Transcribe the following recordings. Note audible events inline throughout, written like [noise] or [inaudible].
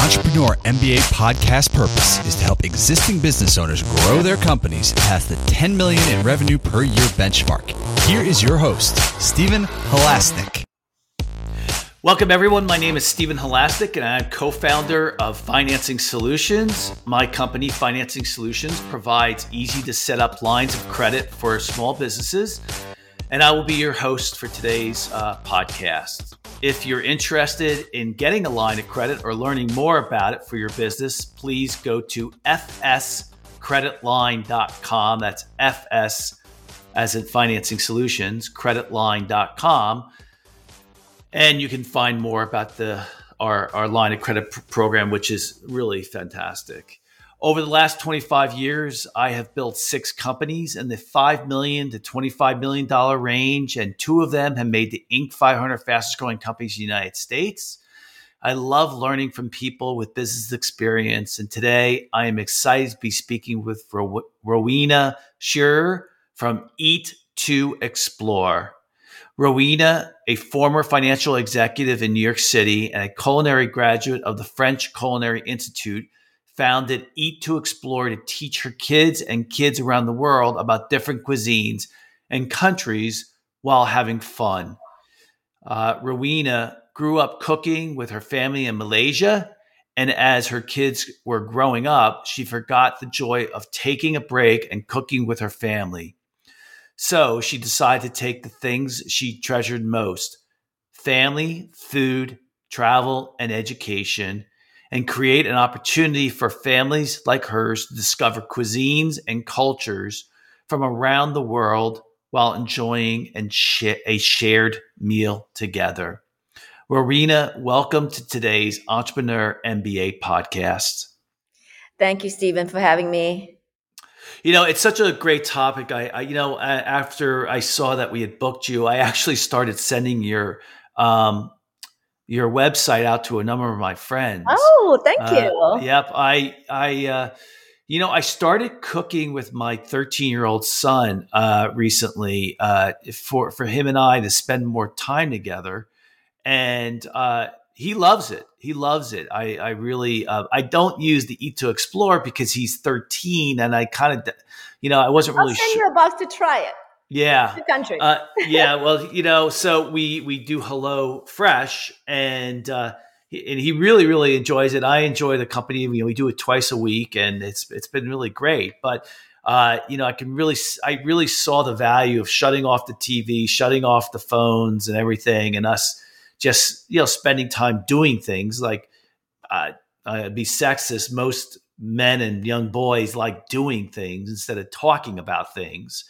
Entrepreneur MBA podcast purpose is to help existing business owners grow their companies past the 10 million in revenue per year benchmark. Here is your host, Stephen Halasnik. Welcome, everyone. My name is Stephen Halasnik, and I'm co founder of Financing Solutions. My company, Financing Solutions, provides easy to set up lines of credit for small businesses. And I will be your host for today's uh, podcast. If you're interested in getting a line of credit or learning more about it for your business, please go to fscreditline.com. That's FS as in Financing Solutions, creditline.com. And you can find more about the our, our line of credit pr- program, which is really fantastic. Over the last 25 years, I have built six companies in the 5 million to $25 million range, and two of them have made the Inc. 500 fastest growing companies in the United States. I love learning from people with business experience, and today I am excited to be speaking with Ro- Rowena Scherer from Eat to Explore. Rowena, a former financial executive in New York City and a culinary graduate of the French Culinary Institute, founded Eat to Explore to teach her kids and kids around the world about different cuisines and countries while having fun. Uh, Rowena grew up cooking with her family in Malaysia. And as her kids were growing up, she forgot the joy of taking a break and cooking with her family. So she decided to take the things she treasured most family, food, travel, and education and create an opportunity for families like hers to discover cuisines and cultures from around the world while enjoying a shared meal together. Rowena, welcome to today's Entrepreneur MBA podcast. Thank you, Stephen, for having me. You know, it's such a great topic. I, I you know, after I saw that we had booked you, I actually started sending your um, your website out to a number of my friends. Oh, thank uh, you. Yep. I, I, uh, you know, I started cooking with my 13 year old son uh, recently uh, for for him and I to spend more time together, and uh, he loves it. He loves it. I, I really, uh, I don't use the Eat to Explore because he's 13, and I kind of, you know, I wasn't I'll really. send sure. you a box to try it. Yeah. The country. uh, yeah. Well, you know, so we we do Hello Fresh, and uh, and he really really enjoys it. I enjoy the company. You know, we do it twice a week, and it's it's been really great. But uh, you know, I can really I really saw the value of shutting off the TV, shutting off the phones, and everything, and us just you know spending time doing things like uh, uh, be sexist. Most men and young boys like doing things instead of talking about things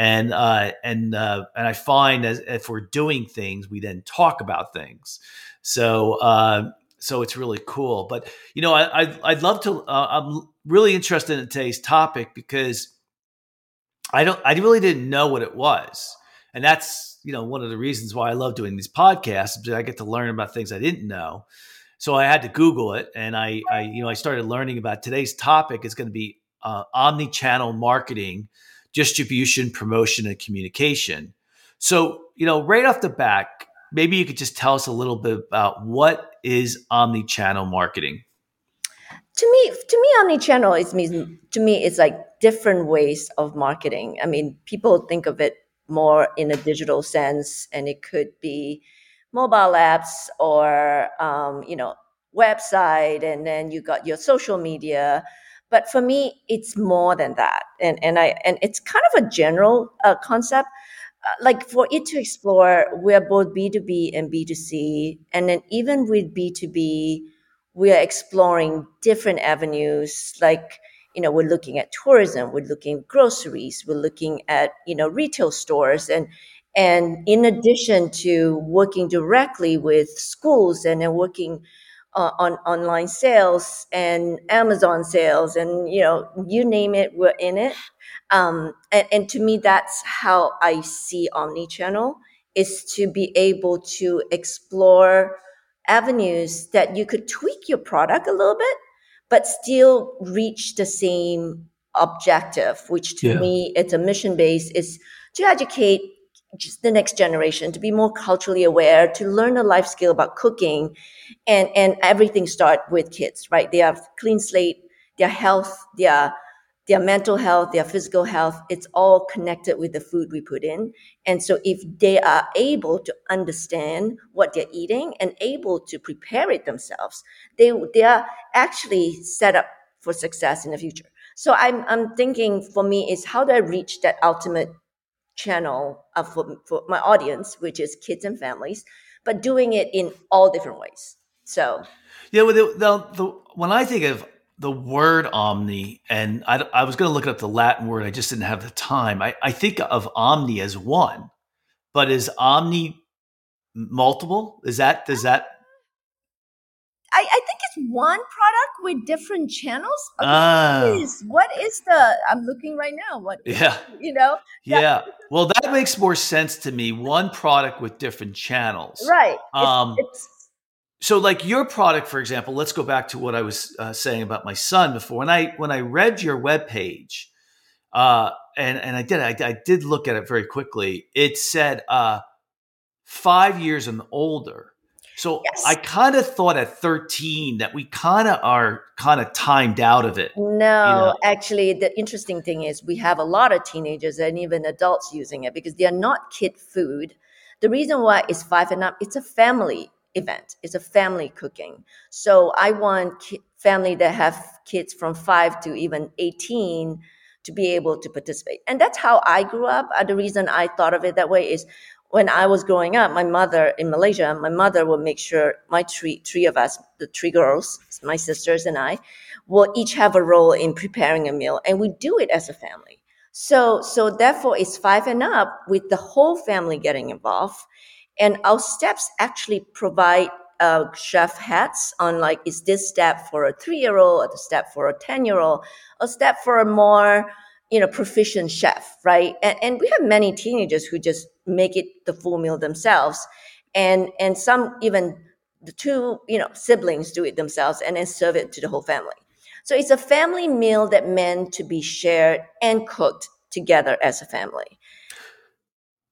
and uh, and uh, and I find as if we're doing things, we then talk about things. So uh, so it's really cool. But you know, I, I'd, I'd love to. Uh, I'm really interested in today's topic because I don't. I really didn't know what it was, and that's you know one of the reasons why I love doing these podcasts. I get to learn about things I didn't know. So I had to Google it, and I, I you know, I started learning about today's topic is going to be uh, omni-channel marketing distribution, promotion, and communication. So, you know, right off the back, maybe you could just tell us a little bit about what is omni-channel marketing. To me, to me, omni-channel is means to me it's like different ways of marketing. I mean, people think of it more in a digital sense, and it could be mobile apps or um, you know website, and then you got your social media but for me it's more than that. And and i and it's kind of a general uh, concept. Uh, like for Eat to Explore we're both b2b and b2c and then even with b2b we are exploring different avenues. Like you know we're looking at tourism we're looking at groceries we're looking at you know retail stores. And and in addition to working directly with schools and then working uh, on online sales and Amazon sales, and you know, you name it, we're in it. Um, and, and to me, that's how I see omni-channel is to be able to explore avenues that you could tweak your product a little bit, but still reach the same objective. Which to yeah. me, it's a mission base is to educate the next generation to be more culturally aware to learn a life skill about cooking and and everything start with kids right? They have clean slate their health their their mental health their physical health it's all connected with the food we put in. And so if they are able to understand what they're eating and able to prepare it themselves they they are actually set up for success in the future. So i'm i'm thinking for me is how do i reach that ultimate channel for, for my audience, which is kids and families, but doing it in all different ways. So, yeah, well, the, the, the, when I think of the word omni, and I, I was going to look up the Latin word, I just didn't have the time. I, I think of omni as one, but is omni multiple? Is that does that I, I one product with different channels. Okay, ah. what, is, what is the? I'm looking right now. What? Yeah. You know. Yeah. Well, that makes more sense to me. One product with different channels. Right. Um. It's, it's, so, like your product, for example, let's go back to what I was uh, saying about my son before. When I when I read your web page, uh, and and I did I, I did look at it very quickly. It said uh, five years and older. So yes. I kind of thought at 13 that we kind of are kind of timed out of it. No, you know? actually, the interesting thing is we have a lot of teenagers and even adults using it because they are not kid food. The reason why it's five and up, it's a family event. It's a family cooking. So I want ki- family that have kids from five to even 18 to be able to participate. And that's how I grew up. Uh, the reason I thought of it that way is when I was growing up, my mother in Malaysia, my mother would make sure my three three of us, the three girls, my sisters and I, will each have a role in preparing a meal, and we do it as a family. So so therefore, it's five and up with the whole family getting involved, and our steps actually provide uh, chef hats on like is this step for a three year old, or the step for a ten year old, a step for a more you know proficient chef, right? And, and we have many teenagers who just make it the full meal themselves. And and some even the two you know siblings do it themselves and then serve it to the whole family. So it's a family meal that meant to be shared and cooked together as a family.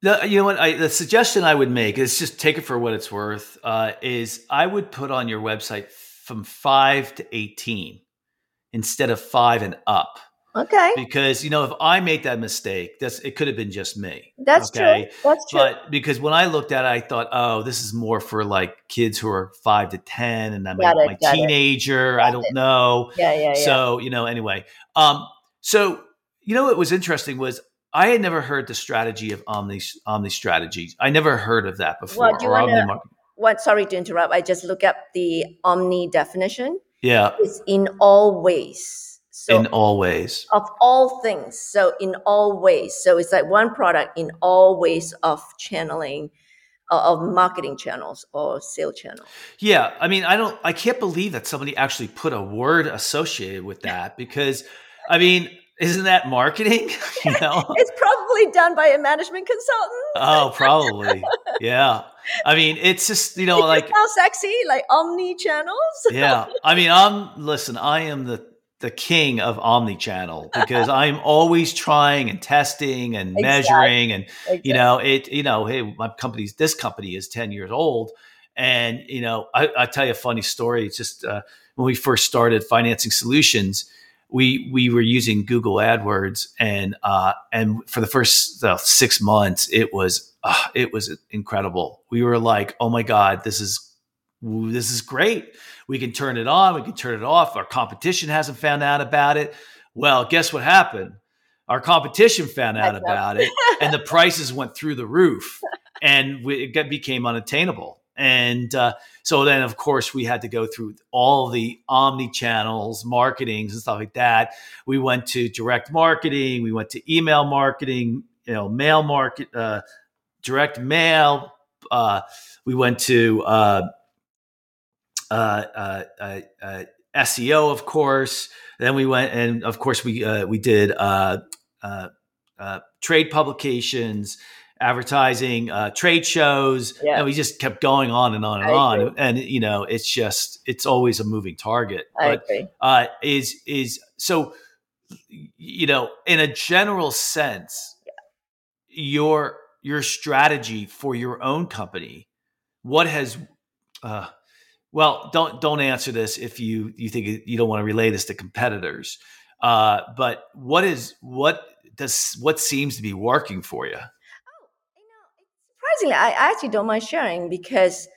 The, you know what I, the suggestion i would make is just take it for what it's worth uh, is i would put on your website from 5 to 18 instead of 5 and up Okay. Because you know, if I make that mistake, that's it could have been just me. That's okay? true. That's true. But because when I looked at it, I thought, oh, this is more for like kids who are five to ten, and I'm got my, it, my teenager. I don't it. know. Yeah, yeah, yeah. So you know, anyway. Um, so you know, what was interesting was I had never heard the strategy of omni omni strategies. I never heard of that before. Well, do you want to? What? Sorry to interrupt. I just look up the omni definition. Yeah. It's in all ways so in all ways. Of all things. So in all ways. So it's like one product in all ways of channeling uh, of marketing channels or sale channels. Yeah, I mean, I don't I can't believe that somebody actually put a word associated with [laughs] that because I mean, isn't that marketing? [laughs] you know? [laughs] it's probably done by a management consultant. oh, probably. Yeah. I mean, it's just, you know, like how sexy, like omni channels. yeah. I mean, I'm listen, I am the the king of omni-channel because I'm always trying and testing and exactly. [laughs] measuring and exactly. you know it you know hey my company's this company is 10 years old and you know I, I tell you a funny story it's just uh, when we first started financing solutions we we were using Google AdWords and uh, and for the first uh, six months it was uh, it was incredible we were like oh my god this is this is great we can turn it on, we can turn it off. Our competition hasn't found out about it. Well, guess what happened? Our competition found out about it, and the prices went through the roof, and we, it became unattainable. And uh, so then, of course, we had to go through all the omni channels, marketings, and stuff like that. We went to direct marketing, we went to email marketing, you know, mail market, uh, direct mail. Uh, we went to uh, uh, uh, uh, SEO, of course. Then we went, and of course we we did trade publications, advertising, trade shows, yeah. and we just kept going on and on and I on. Agree. And you know, it's just it's always a moving target. I but agree. is is so you know, in a general sense, yeah. your your strategy for your own company, what has uh, well, don't don't answer this if you you think you don't want to relay this to competitors. Uh, but what is what does what seems to be working for you? Oh, you know, surprisingly, I actually don't mind sharing because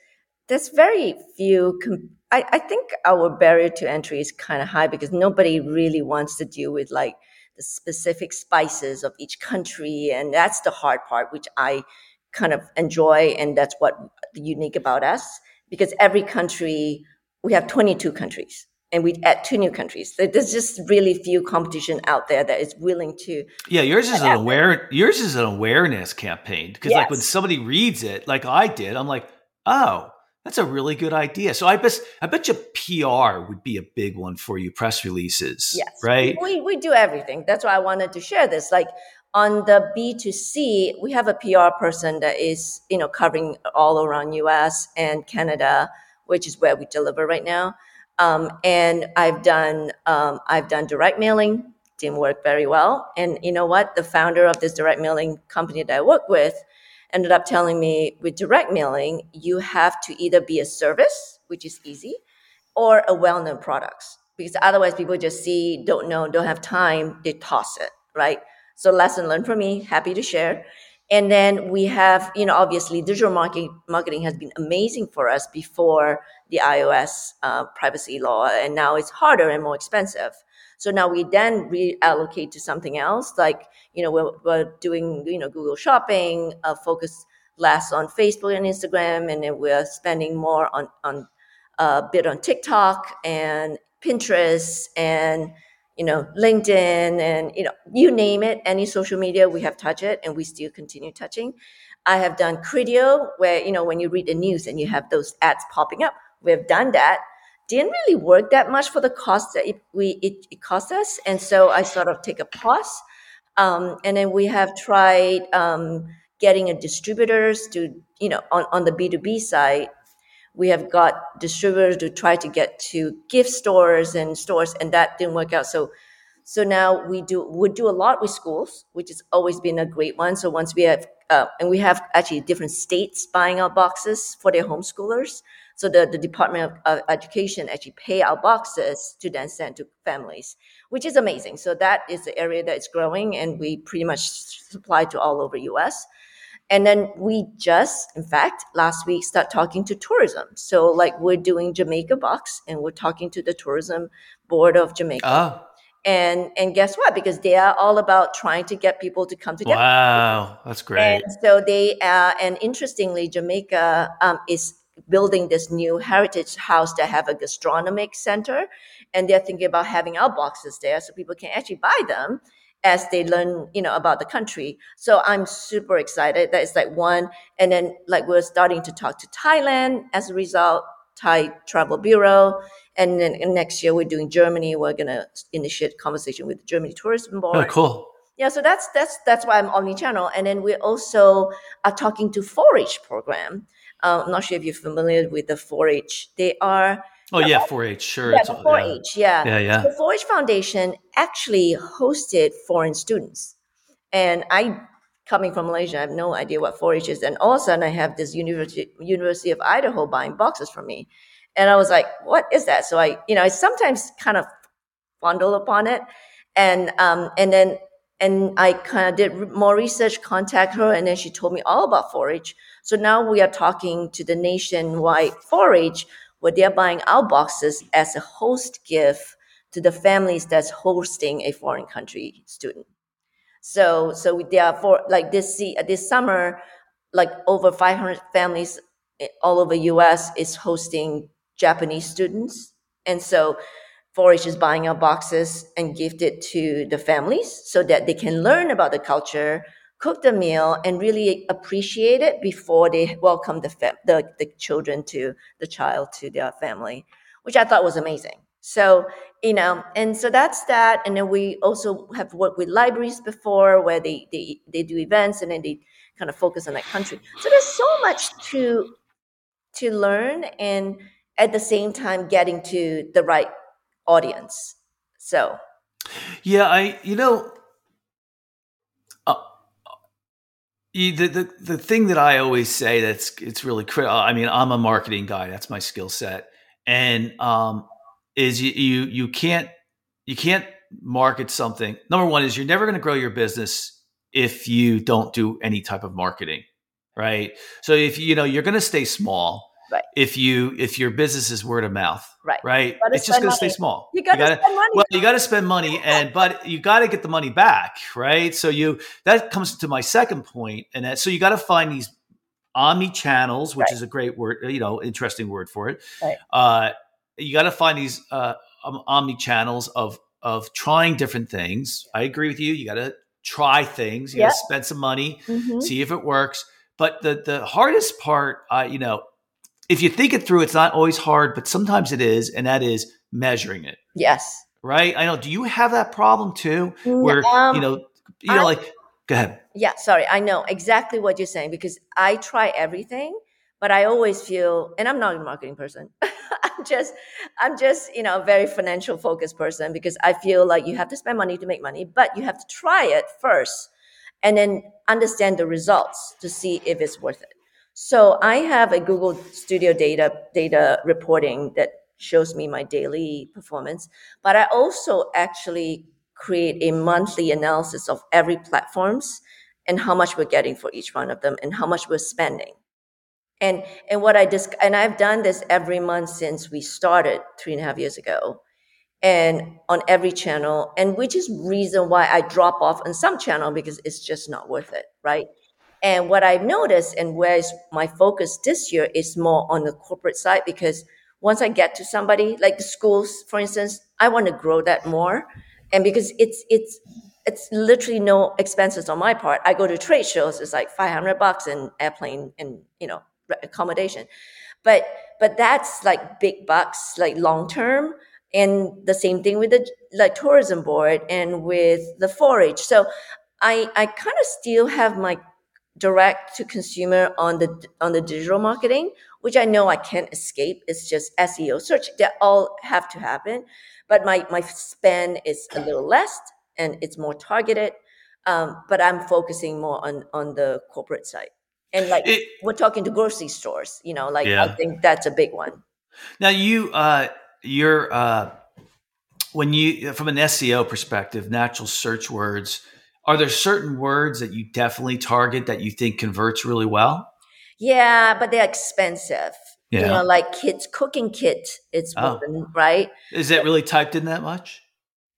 there's very few. Com- I, I think our barrier to entry is kind of high because nobody really wants to deal with like the specific spices of each country, and that's the hard part, which I kind of enjoy, and that's what unique about us because every country, we have 22 countries and we add two new countries. So there's just really few competition out there that is willing to. Yeah, yours is an aware. Yours is an awareness campaign because, yes. like, when somebody reads it, like I did, I'm like, oh, that's a really good idea. So I bet I bet you PR would be a big one for you. Press releases, yes, right? We we do everything. That's why I wanted to share this. Like on the B2C, we have a PR person that is, you know, covering all around US and Canada, which is where we deliver right now. Um, and I've done um, I've done direct mailing, didn't work very well. And you know what? The founder of this direct mailing company that I work with ended up telling me with direct mailing, you have to either be a service, which is easy, or a well-known products. Because otherwise people just see, don't know, don't have time, they toss it, right? So lesson learned for me, happy to share. And then we have, you know, obviously digital marketing, marketing has been amazing for us before the iOS uh, privacy law, and now it's harder and more expensive. So now we then reallocate to something else, like you know we're, we're doing you know Google Shopping, uh, focus less on Facebook and Instagram, and then we're spending more on on a uh, bit on TikTok and Pinterest and you know, LinkedIn and, you know, you name it, any social media, we have touched it and we still continue touching. I have done Criteo where, you know, when you read the news and you have those ads popping up, we have done that. Didn't really work that much for the cost that it, we, it, it cost us. And so I sort of take a pause. Um, and then we have tried um, getting a distributors to, you know, on, on the B2B side, we have got distributors to try to get to gift stores and stores and that didn't work out. So so now we do we do a lot with schools which has always been a great one. So once we have uh, and we have actually different states buying our boxes for their homeschoolers. So the, the department of, education actually pay our boxes to then send to families which is amazing. So that is the area that is growing and we pretty much supply to all over us and then we just, in fact, last week start talking to tourism. So like we're doing Jamaica Box and we're talking to the tourism board of Jamaica. Oh. And and guess what? Because they are all about trying to get people to come together. Wow, that's great. And so they uh, and interestingly, Jamaica um, is building this new heritage house that have a gastronomic center, and they're thinking about having our boxes there so people can actually buy them as they learn, you know, about the country. So I'm super excited. That is like one. And then like we're starting to talk to Thailand as a result, Thai Travel Bureau. And then next year we're doing Germany. We're gonna initiate conversation with the Germany Tourism Board. Oh, cool. Yeah, so that's that's that's why I'm omni-channel. And then we also are talking to 4-H program. Uh, I'm not sure if you're familiar with the 4-H. They are Oh yeah, 4-H, sure. Yeah, 4-H, yeah. Yeah, yeah. The 4-H Foundation actually hosted foreign students, and I, coming from Malaysia, I have no idea what 4-H is, and all of a sudden I have this University University of Idaho buying boxes from me, and I was like, "What is that?" So I, you know, I sometimes kind of fondle upon it, and um, and then and I kind of did more research, contact her, and then she told me all about 4-H. So now we are talking to the nationwide 4-H where they're buying our boxes as a host gift to the families that's hosting a foreign country student. So, so we therefore, like this, uh, this summer, like over 500 families eh, all over U.S. is hosting Japanese students, and so 4-H is buying our boxes and gift it to the families so that they can learn about the culture, cook the meal and really appreciate it before they welcome the, the, the children to the child to their family, which I thought was amazing. So, you know, and so that's that. And then we also have worked with libraries before where they, they, they do events and then they kind of focus on that country. So there's so much to, to learn and at the same time getting to the right audience. So, yeah, I, you know, You, the, the the thing that I always say that's it's really critical. I mean, I'm a marketing guy. That's my skill set, and um, is you, you you can't you can't market something. Number one is you're never going to grow your business if you don't do any type of marketing, right? So if you know you're going to stay small, Right. If you if your business is word of mouth, Right. right, it's just going to stay small. You gotta spend money. Well, you got to spend money, and but you got to get the money back, right? So you that comes to my second point, and that so you got to find these omni channels, which Right. is a great word, you know, interesting word for it. Right. Uh, you got to find these uh, omni channels of of trying different things. I agree with you. You got to try things. You got to spend some money, Mhm. see if it works. But the the hardest part, uh, you know, if you think it through, it's not always hard, but sometimes it is, and that is measuring it Yes. right? I know. Do you have that problem too, where Um, you know, you know, I- like, go ahead. Yeah, sorry. I know exactly what you're saying because I try everything, but I always feel, and I'm not a marketing person. [laughs] I'm just, I'm just, you know, a very financial focused person because I feel like you have to spend money to make money, but you have to try it first and then understand the results to see if it's worth it. So I have a Google Studio data data reporting that shows me my daily performance, but I also actually create a monthly analysis of every platforms and how much we're getting for each one of them and how much we're spending. And and what I dis- and I've done this every month since we started three and a half years ago, and on every channel, and which is reason why I drop off on some channel because it's just not worth it, right? And what I've noticed and where's my focus this year is more on the corporate side because once I get to somebody like the schools, for instance, I want to grow that more. And because it's it's it's literally no expenses on my part. I go to trade shows, it's like 500 bucks and airplane and you know accommodation. But but that's like big bucks, like long term. And the same thing with the like tourism board and with the 4-H. So I I kind of still have my direct to consumer on the on the digital marketing which i know i can't escape. It's just seo search. That all have to happen. But my my spend is a little less and it's more targeted. Um, but i'm focusing more on on the corporate side. And like It- we're talking to grocery stores you know like i think that's a big one. Now you, uh, you're uh, when you from an SEO perspective, natural search words. Are there certain words that you definitely target that you think converts really well? yeah but they're expensive you Yeah. know like kids cooking kit it's Oh. right Is that really typed in that much?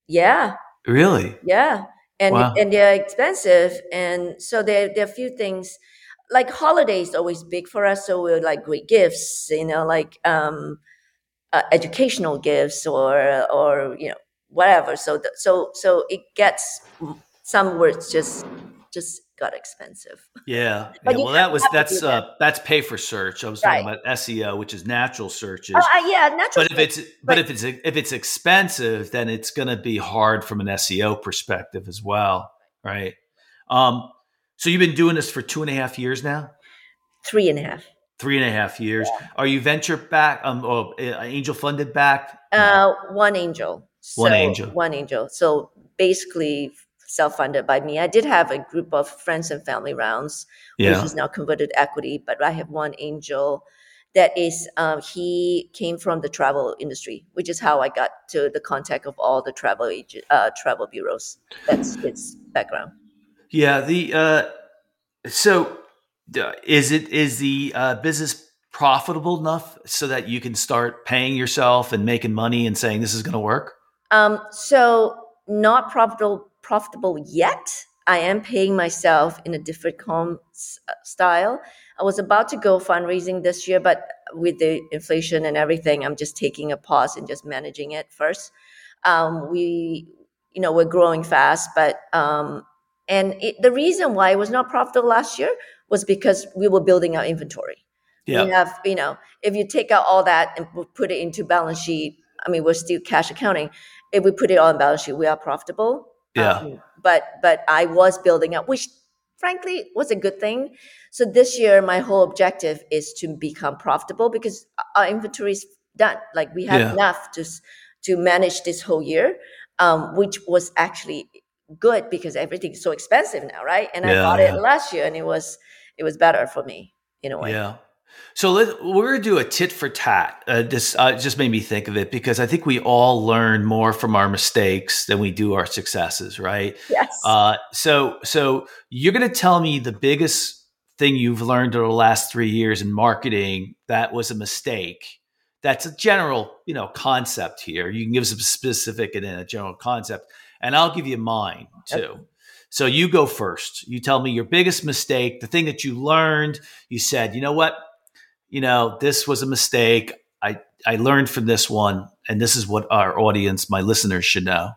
yeah Really? Yeah, and Wow. and they're expensive, and so there there are a few things like holidays always big for us. So we're like great gifts, you know, like um, uh, educational gifts or or you know whatever. So th- so so it gets some words just just got expensive. Yeah. [laughs] Yeah. Well, that was that's that. uh, that's pay for search. I was talking about SEO, which is natural searches. Oh, uh, yeah, natural. but if it's but if it's if it's expensive, then it's going to be hard from an SEO perspective as well, right? Um, so you've been doing this for two and a half years now, three and a half. three and a half years. Are you venture back? Um, oh, uh, angel funded back? No. Uh, one angel. One So- angel. One angel. So basically self-funded by me. I did have a group of friends and family rounds, yeah, which is now converted to equity, but I have one angel that is um, he came from the travel industry, which is how I got to the contact of all the travel agent, uh, travel bureaus. That's his background. yeah. The uh, so is it is the uh, business profitable enough so that you can start paying yourself and making money and saying this is going to work? Um, so not profitable profitable yet. I am paying myself in a different com s- style. I was about to go fundraising this year, but with the inflation and everything, I'm just taking a pause and just managing it first. Um, we, you know, we're growing fast, but um, and it, the reason why it was not profitable last year was because we were building our inventory Yeah, we have you know if you take out all that and put it into balance sheet i mean we're still cash accounting if we put it on balance sheet we are profitable Yeah. Um, but but i was building up which frankly was a good thing so this year my whole objective is to become profitable because our inventory is done like we have Yeah. enough to to manage this whole year um, which was actually good because everything's so expensive now, right? And I bought it last year and it was it was better for me in a way. Yeah. So let, we're going to do a tit for tat. Uh, this uh, just made me think of it because I think we all learn more from our mistakes than we do our successes, right? Yes. Uh, so, so you're going to tell me the biggest thing you've learned over the last three years in marketing that was a mistake. That's a general, you know, concept here. You can give us a specific and then a general concept, and I'll give you mine too. Yep. So you go first. You tell me your biggest mistake, the thing that you learned. You said, you know what, you know, this was a mistake. I, I learned from this one, and this is what our audience, my listeners, should know.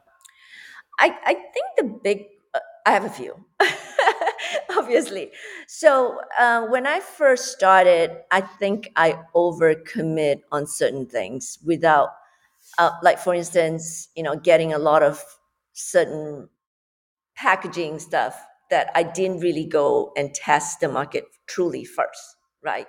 I, I think the big, uh, I have a few, [laughs] obviously. So uh, when I first started, I think I overcommit on certain things without, uh, like for instance, you know, getting a lot of certain packaging stuff that I didn't really go and test the market truly first, right?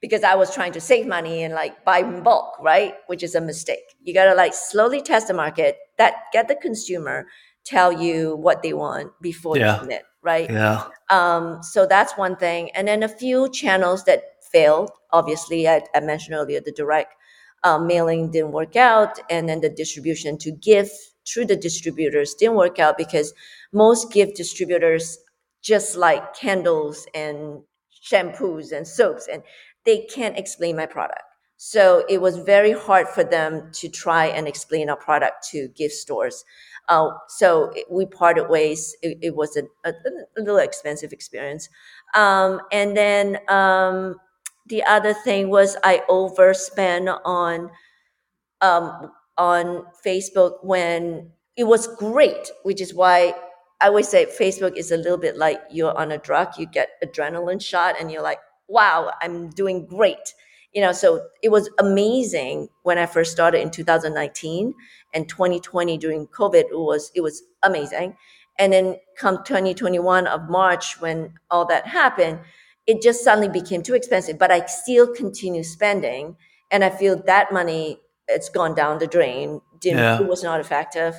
Because I was trying to save money and like buy in bulk, right? Which is a mistake. You got to like slowly test the market, that get the consumer tell you what they want before yeah. you commit, right? Yeah. Um, so that's one thing. And then a few channels that failed. Obviously, I, I mentioned earlier the direct uh, mailing didn't work out, and then the distribution to give through the distributors didn't work out because most gift distributors just like candles and shampoos and soaps and they can't explain my product. So it was very hard for them to try and explain our product to gift stores. Uh, so we parted ways. It, it was a, a, a, little expensive experience. Um, and then um, the other thing was I overspent on um, on Facebook when it was great, which is why I always say Facebook is a little bit like you're on a drug. You get adrenaline shot, and you're like, wow, I'm doing great. You know, so it was amazing when I first started in 2019 and 2020 during COVID. It was it was amazing, and then come 2021 of March when all that happened, it just suddenly became too expensive. But I still continue spending, and I feel that money it's gone down the drain. Didn't, yeah. It was not effective.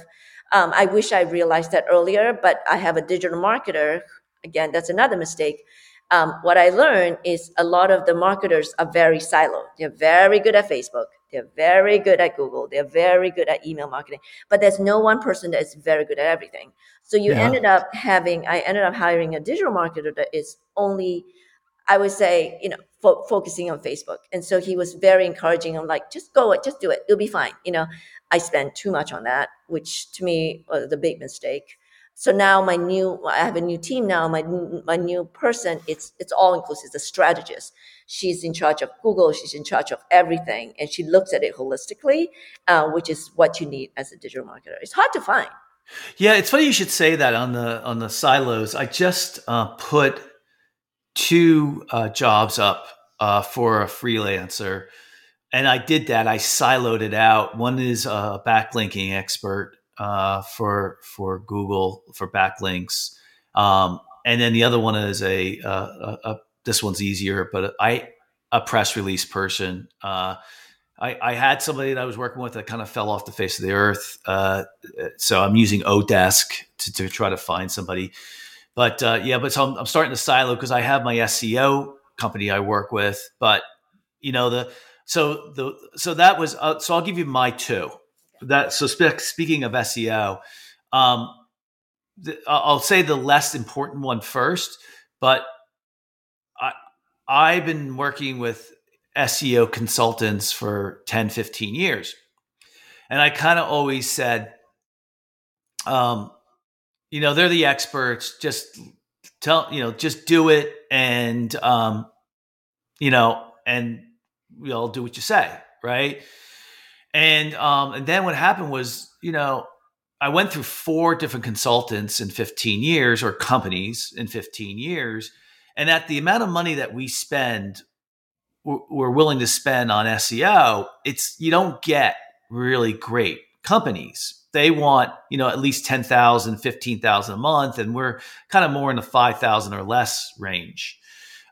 Um, I wish I realized that earlier, but I have a digital marketer. Again, that's another mistake um, what I learned is a lot of the marketers are very siloed. They're very good at Facebook. They're very good at Google. They're very good at email marketing. But there's no one person that is very good at everything. So you yeah. ended up having, I ended up hiring a digital marketer that is only, I would say, you know, fo- focusing on Facebook. And so he was very encouraging. I'm like, just go it, just do it. It'll be fine. You know, I spent too much on that, which to me was the big mistake. So now my new, I have a new team now. My my new person, it's it's all inclusive. The strategist. She's in charge of Google. She's in charge of everything, and she looks at it holistically, uh, which is what you need as a digital marketer. It's hard to find. Yeah, it's funny you should say that on the on the silos. I just uh, put two uh, jobs up uh, for a freelancer, and I did that. I siloed it out. One is a backlinking expert, uh, for for Google for backlinks, um, and then the other one is a, a, a, a, this one's easier, but I a press release person. Uh, I, I, had somebody that I was working with that kind of fell off the face of the earth, uh, so I'm using Odesk to, to try to find somebody. But uh, yeah, but so I'm, I'm starting to silo because I have my SEO company I work with, but you know the so the so that was uh, so I'll give you my two that so spe- speaking of SEO, um, the, I'll say the less important one first, but I I've been working with SEO consultants for 10, 15 years. And I kind of always said, um, you know, they're the experts. Just tell, you know, just do it. And, um, you know, and we all do what you say. Right. And um, and then what happened was, you know, I went through four different consultants in 15 years or companies in 15 years. And at the amount of money that we spend, we're willing to spend on SEO, it's you don't get really great companies. They want, you know, at least 10,000, 15,000 a month. And we're kind of more in the 5,000 or less range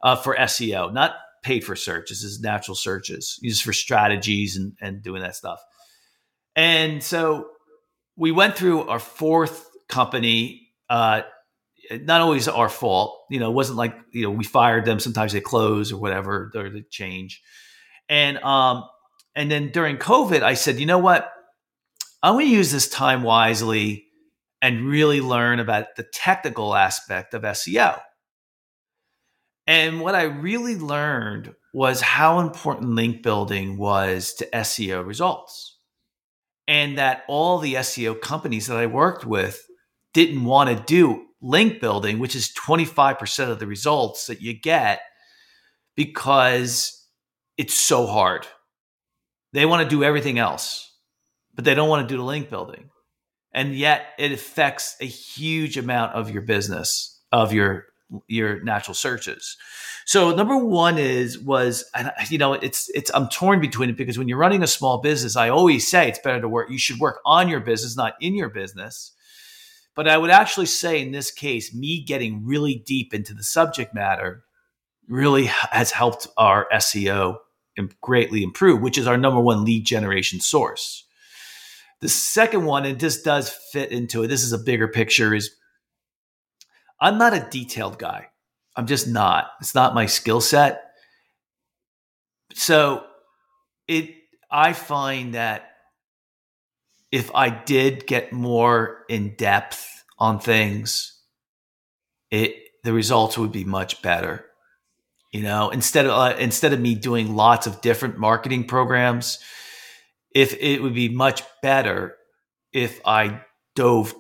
uh, for SEO, not paid for search. This is natural searches used for strategies and, and doing that stuff. And so we went through our fourth company uh, not always our fault. You know, it wasn't like you know we fired them. Sometimes they close or whatever, or they change. And um, and then during COVID, I said, you know what? I'm going to use this time wisely and really learn about the technical aspect of SEO. And what I really learned was how important link building was to SEO results. And that all the SEO companies that I worked with didn't want to do link building, which is 25% of the results that you get because it's so hard. They want to do everything else, but they don't want to do the link building. And yet it affects a huge amount of your business, of your your natural searches. So number one is was you know it's it's I'm torn between it because when you're running a small business, I always say it's better to work. You should work on your business, not in your business. But I would actually say in this case, me getting really deep into the subject matter really has helped our SEO greatly improve, which is our number one lead generation source. The second one, and this does fit into it, this is a bigger picture, is I'm not a detailed guy. I'm just not. It's not my skill set. So it I find that if I did get more in depth on things, it the results would be much better. You know, instead of uh, instead of me doing lots of different marketing programs, if it would be much better if I dove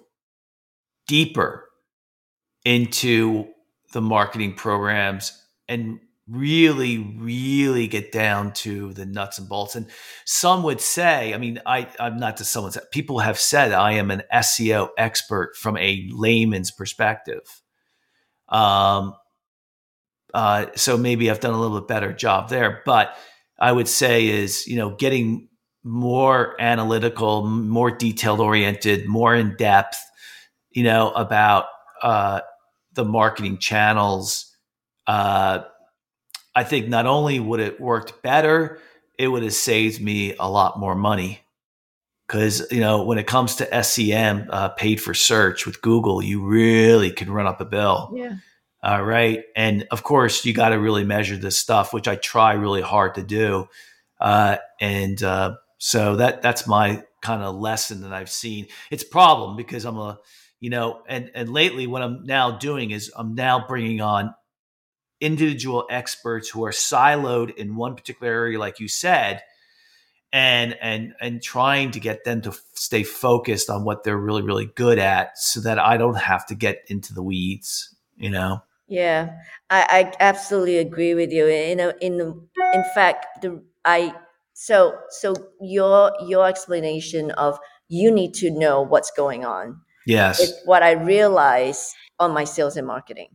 deeper into the marketing programs and really, really get down to the nuts and bolts. And some would say, I mean, I, I'm not to someone said, people have said I am an SEO expert from a layman's perspective. Um, uh, so maybe I've done a little bit better job there, but I would say is, you know, getting more analytical, more detailed oriented, more in depth, you know, about, uh, the marketing channels, uh, I think not only would it worked better, it would have saved me a lot more money. Because you know, when it comes to SEM, uh, paid for search with Google, you really can run up a bill. Yeah. All right, and of course, you got to really measure this stuff, which I try really hard to do. Uh, and uh, so that that's my kind of lesson that I've seen. It's a problem because I'm a you know, and and lately what I'm now doing is I'm now bringing on individual experts who are siloed in one particular area, like you said, and and and trying to get them to f- stay focused on what they're really really good at, so that I don't have to get into the weeds. You know. Yeah, I, I absolutely agree with you. You know, in in fact, the I so so your your explanation of you need to know what's going on Yes. It's what I realized on my sales and marketing.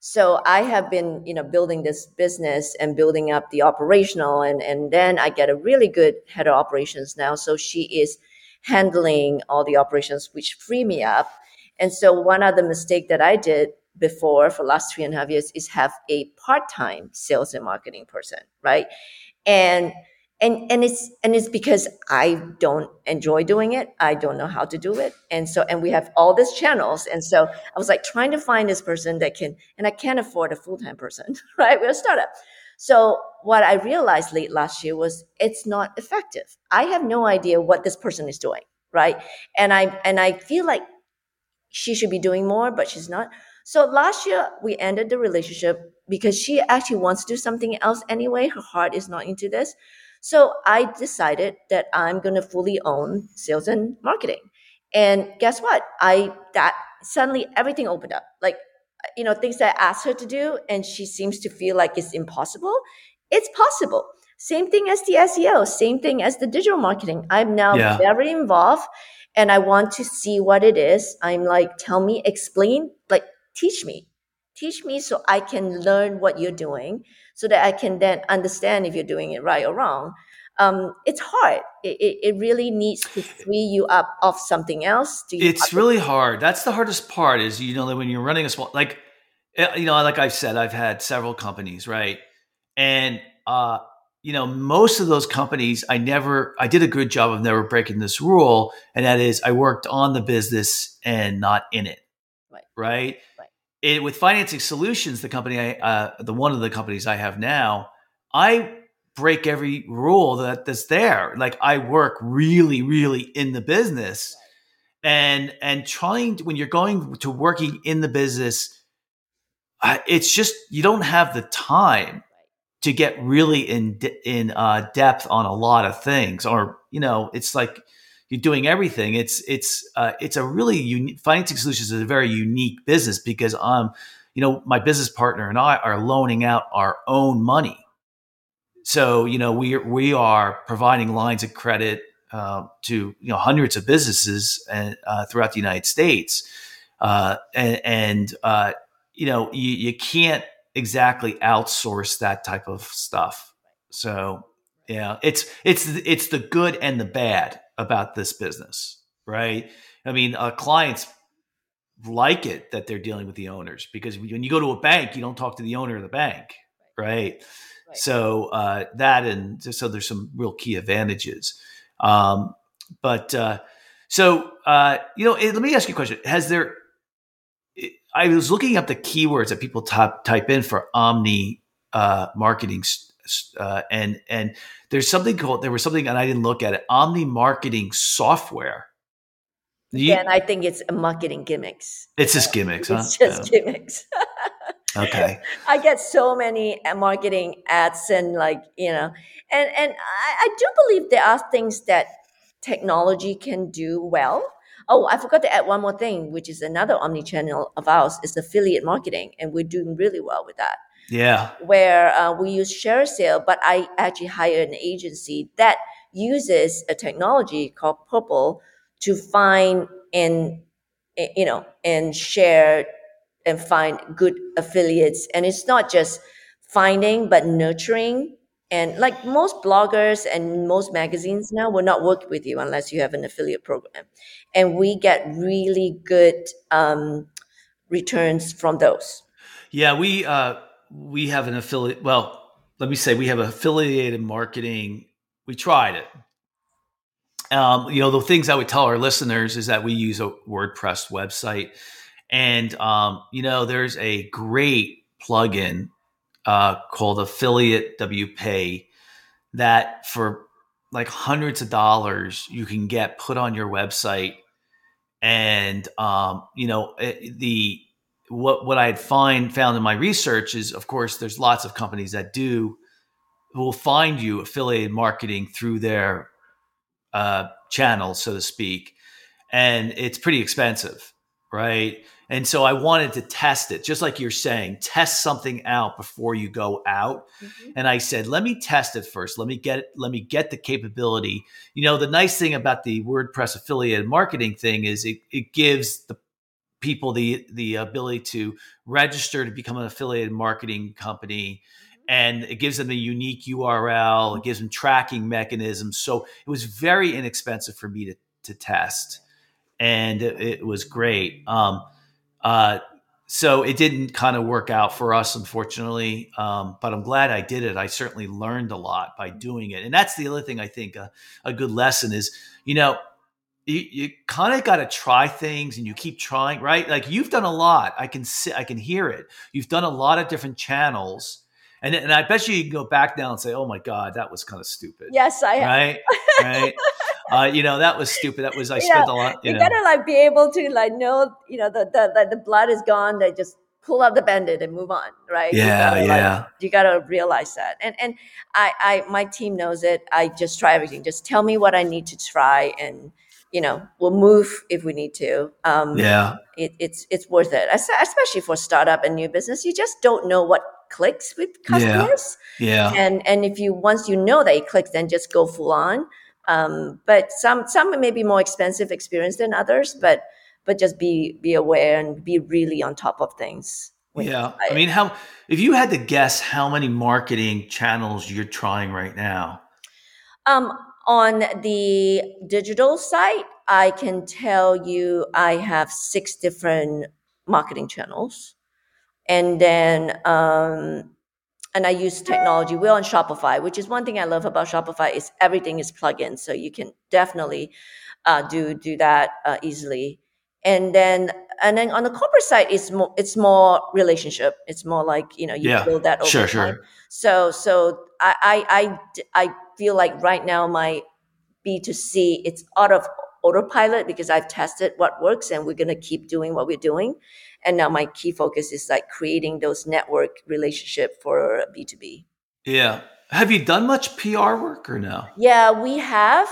So I have been, you know, building this business and building up the operational and and then I get a really good head of operations now. So she is handling all the operations which free me up. And so one other mistake that I did before for last three and a half years is have a part-time sales and marketing person, right? And and and it's and it's because I don't enjoy doing it. I don't know how to do it, and so and we have all these channels, and so I was like trying to find this person that can, and I can't afford a full time person, [laughs] right? We're a startup, so what I realized late last year was it's not effective. I have no idea what this person is doing, right? And I and I feel like she should be doing more, but she's not. So last year we ended the relationship because she actually wants to do something else anyway. Her heart is not into this. So I decided that I'm going to fully own sales and marketing. And guess what? I that suddenly everything opened up. Like you know, things that I asked her to do and she seems to feel like it's impossible. It's possible. Same thing as the SEO, same thing as the digital marketing. I'm now yeah. very involved and I want to see what it is. I'm like, tell me, explain, like teach me. Teach me so I can learn what you're doing so that I can then understand if you're doing it right or wrong. Um, it's hard. It, it, it, really needs to free you up of something else. it's really hard. That's the hardest part. Is you know that when you're running a small like eh, you know like I've said I've had several companies right, and uh, you know most of those companies I never I did a good job of never breaking this rule, and that is I worked on the business and not in it. Right. right? It, with financing solutions, the company I, uh, the one of the companies I have now, I break every rule that that's there. Like I work really, really in the business, and and trying to, when you're going to working in the business, uh, it's just you don't have the time to get really in in uh, depth on a lot of things, or you know, it's like you're doing everything. It's it's uh, it's a really unique financing solutions is a very unique business because um you know my business partner and I are loaning out our own money. So you know we we are providing lines of credit uh, to you know hundreds of businesses and uh, throughout the United States, uh, and, and uh, you know you, you can't exactly outsource that type of stuff. So yeah, it's it's it's the good and the bad about this business, right? I mean, uh, clients like it that they're dealing with the owners because when you go to a bank, you don't talk to the owner of the bank, right? right. So uh, that and so there's some real key advantages. Um, but uh, so uh, you know, let me ask you a question: Has there? I was looking up the keywords that people type type in for omni uh, marketing uh, and and there's something called there was something and I didn't look at it omni marketing software. You, and I think it's marketing gimmicks. It's just [laughs] gimmicks, It's just yeah. gimmicks. [laughs] okay. I get so many uh, marketing ads and like you know, and and I, I do believe there are things that technology can do well. Oh, I forgot to add one more thing, which is another omni-channel of ours is affiliate marketing, and we're doing really well with that. Yeah. Where uh, we use share sale, but I actually hire an agency that uses a technology called Purple to find and eh, you know and share and find good affiliates. And it's not just finding, but nurturing. And like most bloggers and most magazines now will not work with you unless you have an affiliate program. And we get really good um, returns from those. Yeah, we uh, we have an affiliate. Well, let me say we have affiliated marketing. We tried it. Um, you know, the things I would tell our listeners is that we use a WordPress website, and um, you know, there's a great plugin uh, called AffiliateWP that for like hundreds of dollars you can get put on your website, and um, you know, it, the what what I had find found in my research is, of course, there's lots of companies that do will find you affiliated marketing through their uh, channels, so to speak, and it's pretty expensive, right? And so I wanted to test it, just like you're saying, test something out before you go out. Mm-hmm. And I said, let me test it first. Let me get let me get the capability. You know, the nice thing about the WordPress affiliated marketing thing is it, it gives the people the the ability to register to become an affiliated marketing company. And it gives them a unique url it gives them tracking mechanisms. So it was very inexpensive for me to, to test. And it, it was great. Um, uh, so it didn't kind of work out for us unfortunately. Um, but i'm glad i did it. I certainly learned a lot by doing it. And that's the other thing i think a, a good lesson is you know you, you kind of got to try things and you keep trying, right? Like you've done a lot. I can see, I can hear it. You've done a lot of different channels. And, and I bet you you can go back now and say, "Oh my God, that was kind of stupid." Yes, I am. [laughs] right, right. Uh, you know, that was stupid. That was I spent a lot. You, you know. gotta like be able to like know, you know, the the the, the blood is gone. They just pull out the Band-Aid and move on, right? Yeah, you gotta, yeah. Like, you gotta realize that. And and I I my team knows it. I just try everything. Just tell me what I need to try and you know we'll move if we need to. Um, yeah. it, it's it's worth it. Especially for startup and new business you just don't know what clicks with customers. Yeah, yeah. and and if you once you know that it clicks then just go full on. Um, but some some may be more expensive experience than others but but just be be aware and be really on top of things yeah. i mean how if you had to guess how many marketing channels you're trying right now? Um on the digital side, I can tell you I have six different marketing channels. And then, um, and I use technology. We're on Shopify, which is one thing I love about Shopify is everything is plug-in, so you can definitely uh, do do that uh, easily. And then and then on the corporate side it's more it's more relationship it's more like you know you Yeah. build that over Sure, time sure. so so I feel like right now my b2c it's out of autopilot because i've tested what works and we're going to keep doing what we're doing and now my key focus is like creating those network relationship for b2b Yeah. Have you done much PR work or no? Yeah, we have.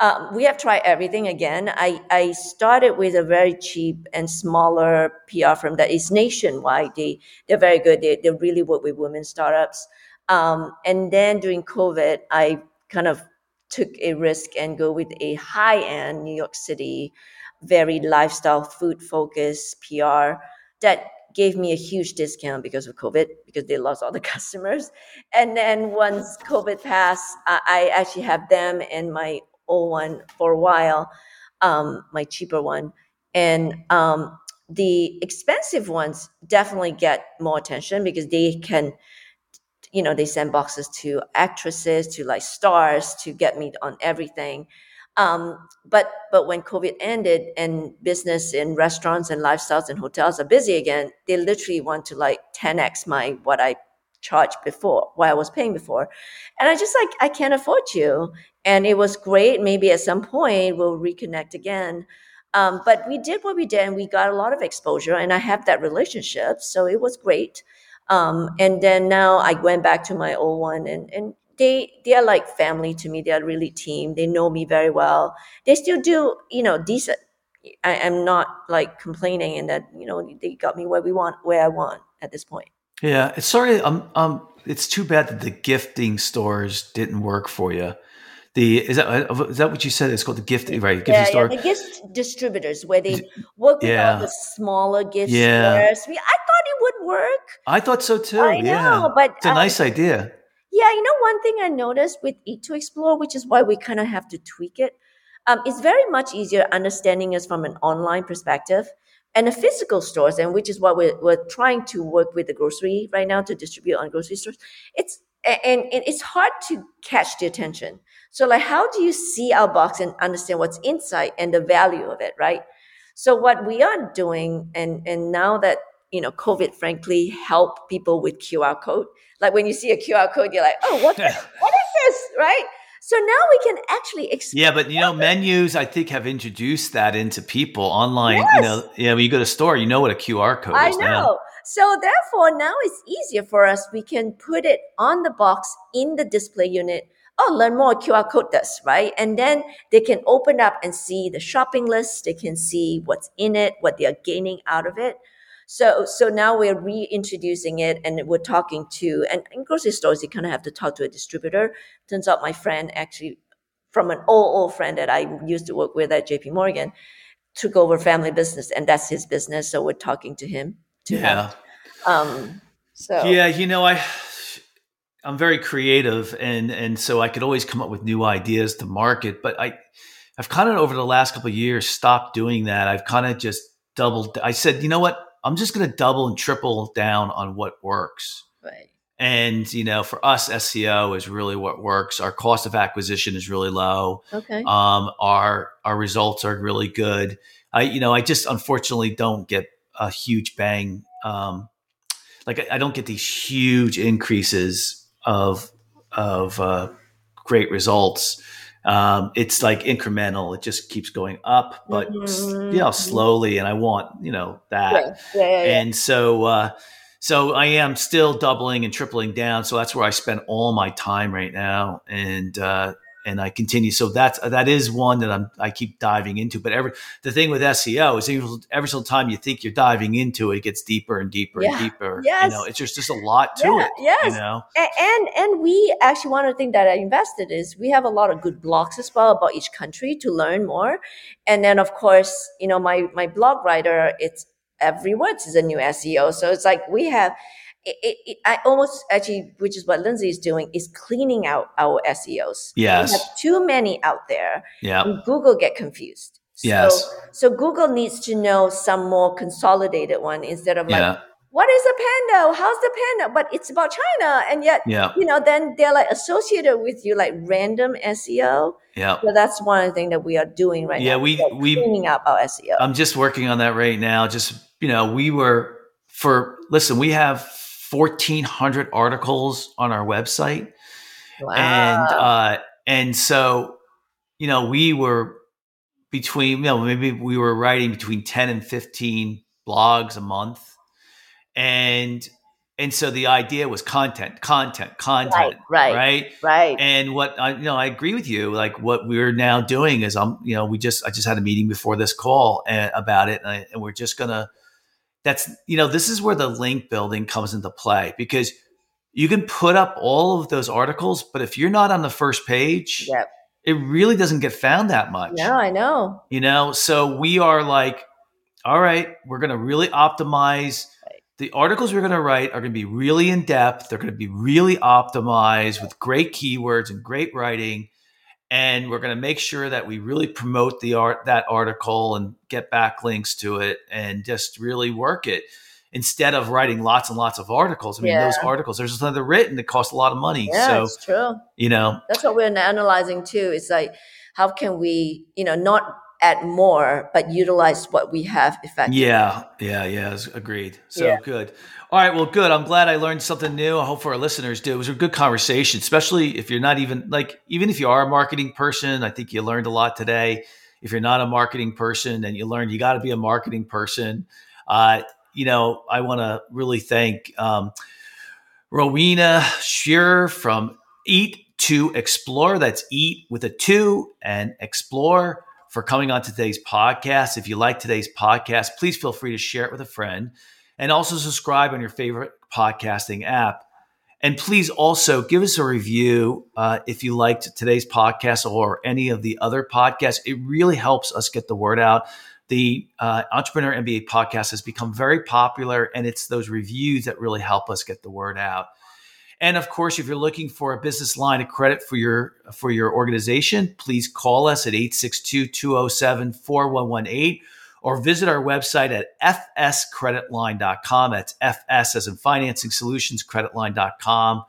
Um, we have tried everything again. I, I started with a very cheap and smaller PR firm that is nationwide. They they're very good. They they really work with women startups. Um, and then during COVID, I kind of took a risk and go with a high end New York City, very lifestyle food focused PR that gave me a huge discount because of COVID because they lost all the [laughs] customers. And then once COVID passed, I, I actually have them and my old one for a while, um, my cheaper one. And um, the expensive ones definitely get more attention because they can, you know, they send boxes to actresses, to like stars, to get me on everything. Um, but but when COVID ended and business in restaurants and lifestyles and hotels are busy again, they literally want to like 10x my what I charged before, what I was paying before. And I just like I can't afford you. And it was great. Maybe at some point we'll reconnect again. Um, but we did what we did and we got a lot of exposure and I have that relationship. So it was great. Um, and then now I went back to my old one and, and they they are like family to me. They are really team. They know me very well. They still do, you know, decent. I am not like complaining and that, you know, they got me where we want, where I want at this point. Yeah. It's sorry. Um. Um. It's too bad that the gifting stores didn't work for you. The is that is that what you said? It's called the gift right gifting yeah, store. yeah, the gift distributors where they work with Yeah. all the smaller gift Yeah. stores. I thought it would work. I thought so too. I yeah. know, but it's a um, nice idea. Yeah, you know, one thing I noticed with Eat to Explore, which is why we kind of have to tweak it, um, it's very much easier understanding us from an online perspective and the physical stores, and which is what we're, we're trying to work with the grocery right now to distribute on grocery stores. It's and, and it's hard to catch the attention. So, like, how do you see our box and understand what's inside and the value of it, right? So, what we are doing, and and now that you know, COVID, frankly, help people with QR code. Like when you see a QR code, you're like, oh, what, [laughs] what is this, right? So now we can actually explain. Yeah, but you know, menus I think have introduced that into people online. You Yes. know, yeah, when you go to a store, you know what a QR code I is know. now. So therefore, now it's easier for us. We can put it on the box in the display unit. Oh, learn more QR code this, right? And then they can open up and see the shopping list. They can see what's in it, what they are gaining out of it. So, so now we're reintroducing it, and we're talking to. And in grocery stores, you kind of have to talk to a distributor. Turns out, my friend actually, from an old old friend that I used to work with at J.P. Morgan, took over family business, and that's his business. So we're talking to him to Yeah. um, so Yeah, you know, I I'm very creative and and so I could always come up with new ideas to market, but I I've kind of over the last couple of years stopped doing that. I've kind of just doubled I said, "You know what? I'm just going to double and triple down on what works." right. And, you know, for us SEO is really what works. Our cost of acquisition is really low. Okay. Um, our our results are really good. I you know I just unfortunately don't get a huge bang. Um, like I, I don't get these huge increases of of uh, great results. Um, it's like incremental. It just keeps going up, but s- you know slowly. And I want you know that. Yeah. Yeah. yeah. And so, uh, so I am still doubling and tripling down. So that's where I spend all my time right now, and uh, and I continue. So that's that is one that I'm I keep diving into. But every the thing with SEO is every, every single time you think you're diving into it, it gets deeper and deeper Yeah. and deeper. Yes. You know, it's just just a lot to Yeah, it. yes. You know. And and we actually one of the things that I invested is we have a lot of good blogs as well about each country to learn more, and then of course you know my my blog writer it's every word is a new SEO, so it's like we have. It, it, it, I almost actually, which is what Lindsay is doing, is cleaning out our SEOs. Yes. we have too many out there, Yeah. Google get confused. So, Yes. So Google needs to know some more consolidated one instead of like Yeah. what is a panda? How's the panda? But it's about China, and yet, Yeah. you know, then they're like associated with you like random SEO. Yeah. So that's one thing that we are doing right Yeah, now. Yeah, we- like we- cleaning up our SEO. I'm just working on that right now. Just, you know, we were for, listen, we have 1,400 articles on our website. wow. And, uh, and so, you know, we were between, you know, maybe we were writing between 10 and 15 blogs a month. And, and so the idea was content, content, content, right, right? right. And what I, you know, I agree with you. Like what we're now doing is, I'm, you know, we just, I just had a meeting before this call uh, about it, and, I, and we're just gonna. That's, you know, this is where the link building comes into play because you can put up all of those articles, but if you're not on the first page, Yep. it really doesn't get found that much. yeah I know. You know, so we are like, all right, we're going to really optimize. Right. The articles we're going to write are going to be really in depth. They're going to be really optimized with great keywords and great writing. And we're going to make sure that we really promote the art that article and get backlinks to it and just really work it instead of writing lots and lots of articles. I mean, Yeah. those articles, there's just another written that costs a lot of money. Yeah, so, it's true. you know, That's what we're analyzing too. It's like how can we, you know, not add more, but utilize what we have effectively. Yeah, yeah, yeah. Agreed. So Yeah. good. All right. Well, good. I'm glad I learned something new. I hope for our listeners do. It was a good conversation, especially if you're not even like, even if you are a marketing person, I think you learned a lot today. If you're not a marketing person and you learned you got to be a marketing person, uh, you know, I want to really thank um, Rowena Scherer from Eat to Explore. That's Eat with a two and Explore for coming on today's podcast. If you like today's podcast, please feel free to share it with a friend and also subscribe on your favorite podcasting app. And please also give us a review uh, if you liked today's podcast or any of the other podcasts. It really helps us get the word out. The uh, Entrepreneur MBA podcast has become very popular, and it's those reviews that really help us get the word out. And of course, if you're looking for a business line of credit for your for your organization, please call us at 862-207-4118 or visit our website at fscreditline.com. That's FS as in financing solutions creditline.com.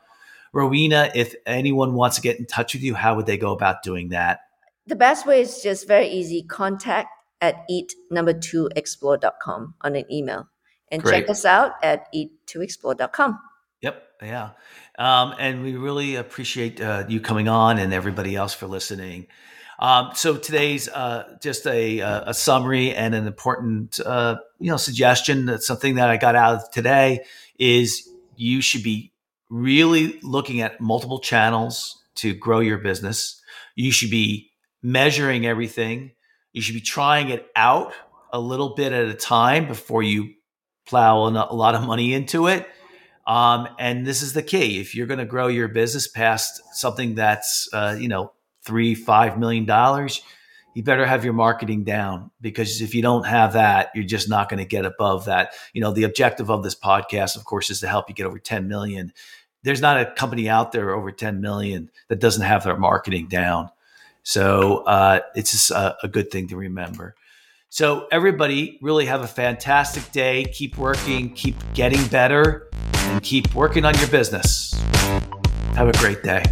Rowena, if anyone wants to get in touch with you, how would they go about doing that? The best way is just very easy. Contact at eat number two explore.com on an email. And Great. check us out at eat2explore.com. Yep. Yeah. Um, and we really appreciate uh, you coming on and everybody else for listening. Um, so today's uh, just a, uh, a summary and an important uh, you know suggestion. That's something that I got out of today is you should be really looking at multiple channels to grow your business. You should be measuring everything. You should be trying it out a little bit at a time before you plow a a lot of money into it. Um, and this is the key. If you're going to grow your business past something that's, uh, you know, three, five million dollars, you better have your marketing down because if you don't have that, you're just not going to get above that. You know, the objective of this podcast, of course, is to help you get over 10 million. There's not a company out there over 10 million that doesn't have their marketing down. So uh, it's just a, a good thing to remember. So, everybody, really have a fantastic day. Keep working, keep getting better, and keep working on your business. Have a great day.